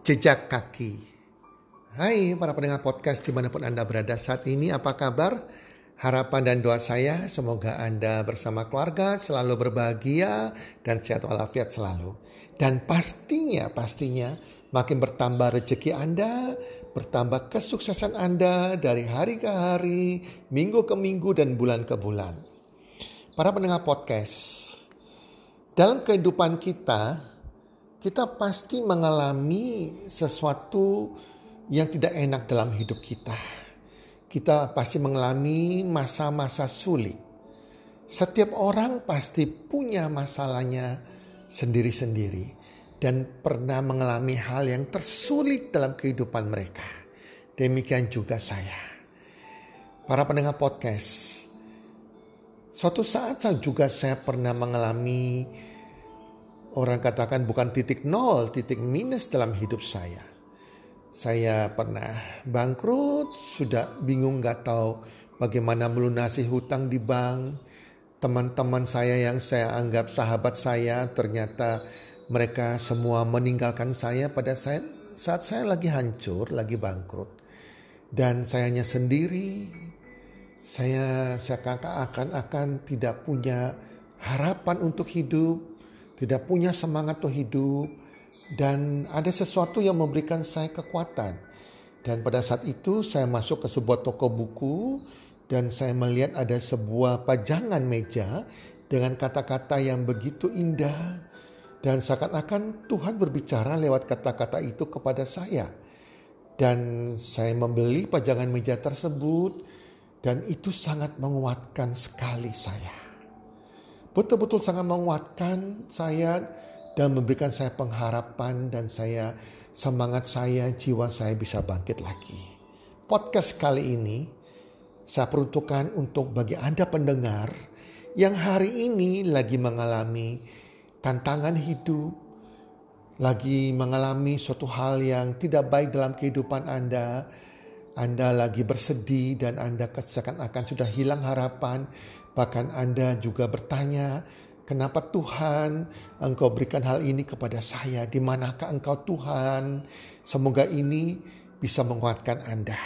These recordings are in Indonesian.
Jejak kaki. Hai para pendengar podcast di mana pun Anda berada saat ini, apa kabar? Harapan dan doa saya semoga Anda bersama keluarga selalu berbahagia dan sehat walafiat selalu. Dan pastinya, pastinya makin bertambah rezeki Anda, bertambah kesuksesan Anda dari hari ke hari, minggu ke minggu, dan bulan ke bulan. Para pendengar podcast, dalam kehidupan kita, kita pasti mengalami sesuatu yang tidak enak dalam hidup kita. Kita pasti mengalami masa-masa sulit. Setiap orang pasti punya masalahnya sendiri-sendiri dan pernah mengalami hal yang tersulit dalam kehidupan mereka. Demikian juga saya. Para pendengar podcast, suatu saat juga saya pernah mengalami Orang katakan bukan titik nol, titik minus dalam hidup saya. Saya pernah bangkrut, sudah bingung gak tahu bagaimana melunasi hutang di bank. Teman-teman saya yang saya anggap sahabat saya ternyata mereka semua meninggalkan saya pada saat, saat saya lagi hancur, lagi bangkrut. Dan saya hanya sendiri, saya seakan-akan tidak punya harapan untuk hidup tidak punya semangat untuk hidup, dan ada sesuatu yang memberikan saya kekuatan. Dan pada saat itu saya masuk ke sebuah toko buku dan saya melihat ada sebuah pajangan meja dengan kata-kata yang begitu indah dan seakan-akan Tuhan berbicara lewat kata-kata itu kepada saya. Dan saya membeli pajangan meja tersebut dan itu sangat menguatkan sekali saya betul-betul sangat menguatkan saya dan memberikan saya pengharapan dan saya semangat saya, jiwa saya bisa bangkit lagi. Podcast kali ini saya peruntukkan untuk bagi Anda pendengar yang hari ini lagi mengalami tantangan hidup, lagi mengalami suatu hal yang tidak baik dalam kehidupan Anda, anda lagi bersedih dan Anda seakan-akan sudah hilang harapan. Bahkan Anda juga bertanya, kenapa Tuhan engkau berikan hal ini kepada saya? Di manakah engkau Tuhan? Semoga ini bisa menguatkan Anda.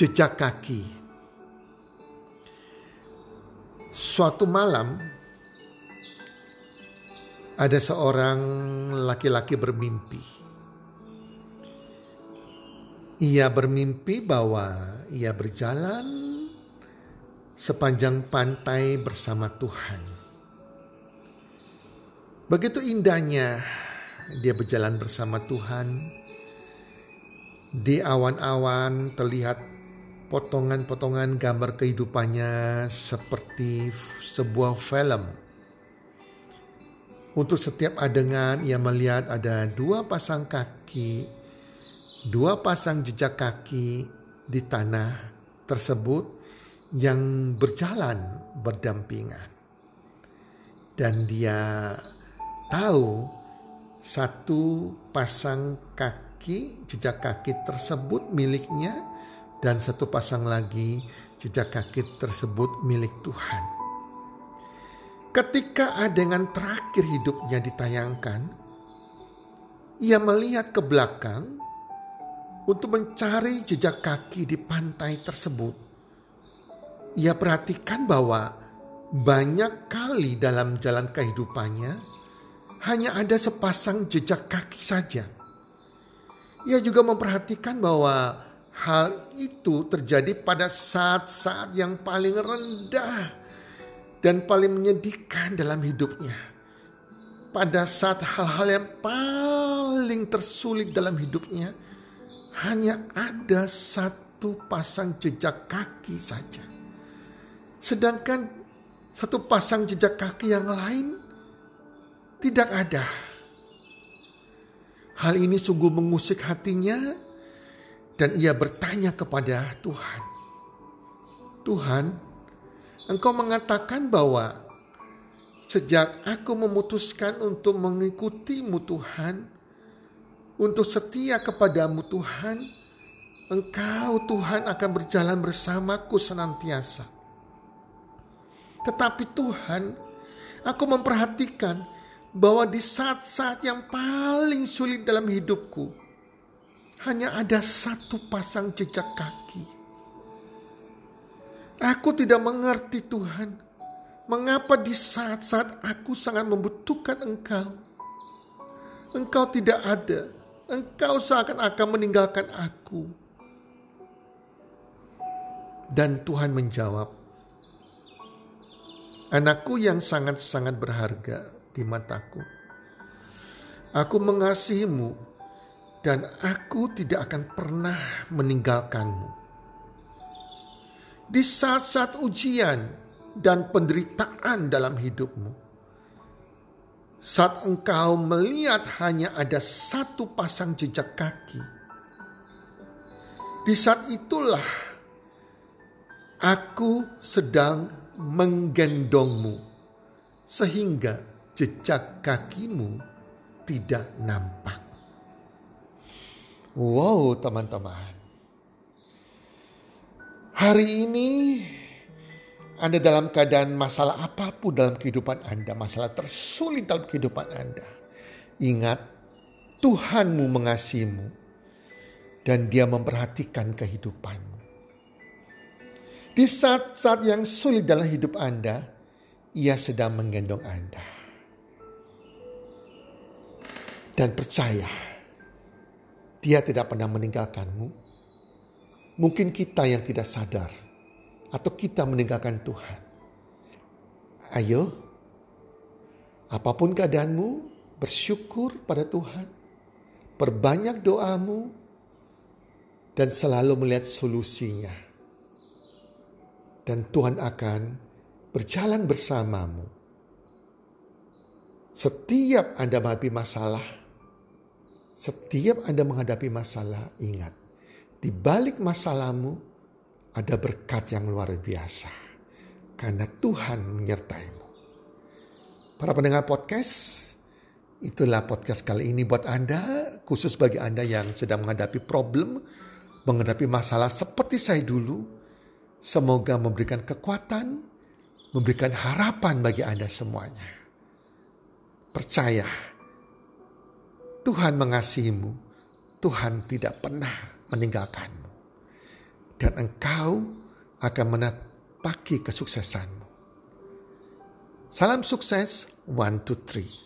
Jejak kaki. Suatu malam ada seorang laki-laki bermimpi ia bermimpi bahwa ia berjalan sepanjang pantai bersama Tuhan. Begitu indahnya dia berjalan bersama Tuhan. Di awan-awan terlihat potongan-potongan gambar kehidupannya seperti sebuah film. Untuk setiap adegan ia melihat ada dua pasang kaki dua pasang jejak kaki di tanah tersebut yang berjalan berdampingan. Dan dia tahu satu pasang kaki, jejak kaki tersebut miliknya dan satu pasang lagi jejak kaki tersebut milik Tuhan. Ketika adegan terakhir hidupnya ditayangkan, ia melihat ke belakang untuk mencari jejak kaki di pantai tersebut. Ia perhatikan bahwa banyak kali dalam jalan kehidupannya hanya ada sepasang jejak kaki saja. Ia juga memperhatikan bahwa hal itu terjadi pada saat-saat yang paling rendah dan paling menyedihkan dalam hidupnya. Pada saat hal-hal yang paling tersulit dalam hidupnya, hanya ada satu pasang jejak kaki saja. Sedangkan satu pasang jejak kaki yang lain tidak ada. Hal ini sungguh mengusik hatinya dan ia bertanya kepada Tuhan. Tuhan, Engkau mengatakan bahwa sejak aku memutuskan untuk mengikutimu Tuhan, untuk setia kepadamu Tuhan, Engkau Tuhan akan berjalan bersamaku senantiasa. Tetapi Tuhan, aku memperhatikan bahwa di saat-saat yang paling sulit dalam hidupku, hanya ada satu pasang jejak kaki. Aku tidak mengerti Tuhan, mengapa di saat-saat aku sangat membutuhkan Engkau, Engkau tidak ada. Engkau seakan-akan meninggalkan aku. Dan Tuhan menjawab, Anakku yang sangat-sangat berharga di mataku. Aku mengasihimu dan aku tidak akan pernah meninggalkanmu. Di saat-saat ujian dan penderitaan dalam hidupmu, saat engkau melihat hanya ada satu pasang jejak kaki, di saat itulah aku sedang menggendongmu sehingga jejak kakimu tidak nampak. Wow, teman-teman. Hari ini Anda dalam keadaan masalah apa pun dalam kehidupan Anda, masalah tersulit dalam kehidupan Anda. Ingat, Tuhanmu mengasihimu dan dia memperhatikan kehidupanmu. Di saat-saat yang sulit dalam hidup Anda, ia sedang menggendong Anda. Dan percaya, dia tidak pernah meninggalkanmu. Mungkin kita yang tidak sadar, atau kita meninggalkan Tuhan. Ayo, apa pun keadaanmu, bersyukur pada Tuhan. Perbanyak doamu, dan selalu melihat solusinya dan Tuhan akan berjalan bersamamu. Setiap Anda menghadapi masalah, setiap Anda menghadapi masalah, ingat, di balik masalahmu ada berkat yang luar biasa. Karena Tuhan menyertaimu. Para pendengar podcast, itulah podcast kali ini buat Anda, khusus bagi Anda yang sedang menghadapi problem, menghadapi masalah seperti saya dulu, Semoga memberikan kekuatan, memberikan harapan bagi Anda semuanya. Percaya, Tuhan mengasihimu, Tuhan tidak pernah meninggalkanmu. Dan engkau akan menapaki kesuksesanmu. Salam sukses, one, two, three.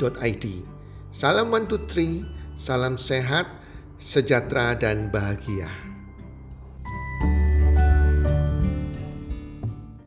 id. Salam one two salam sehat, sejahtera dan bahagia.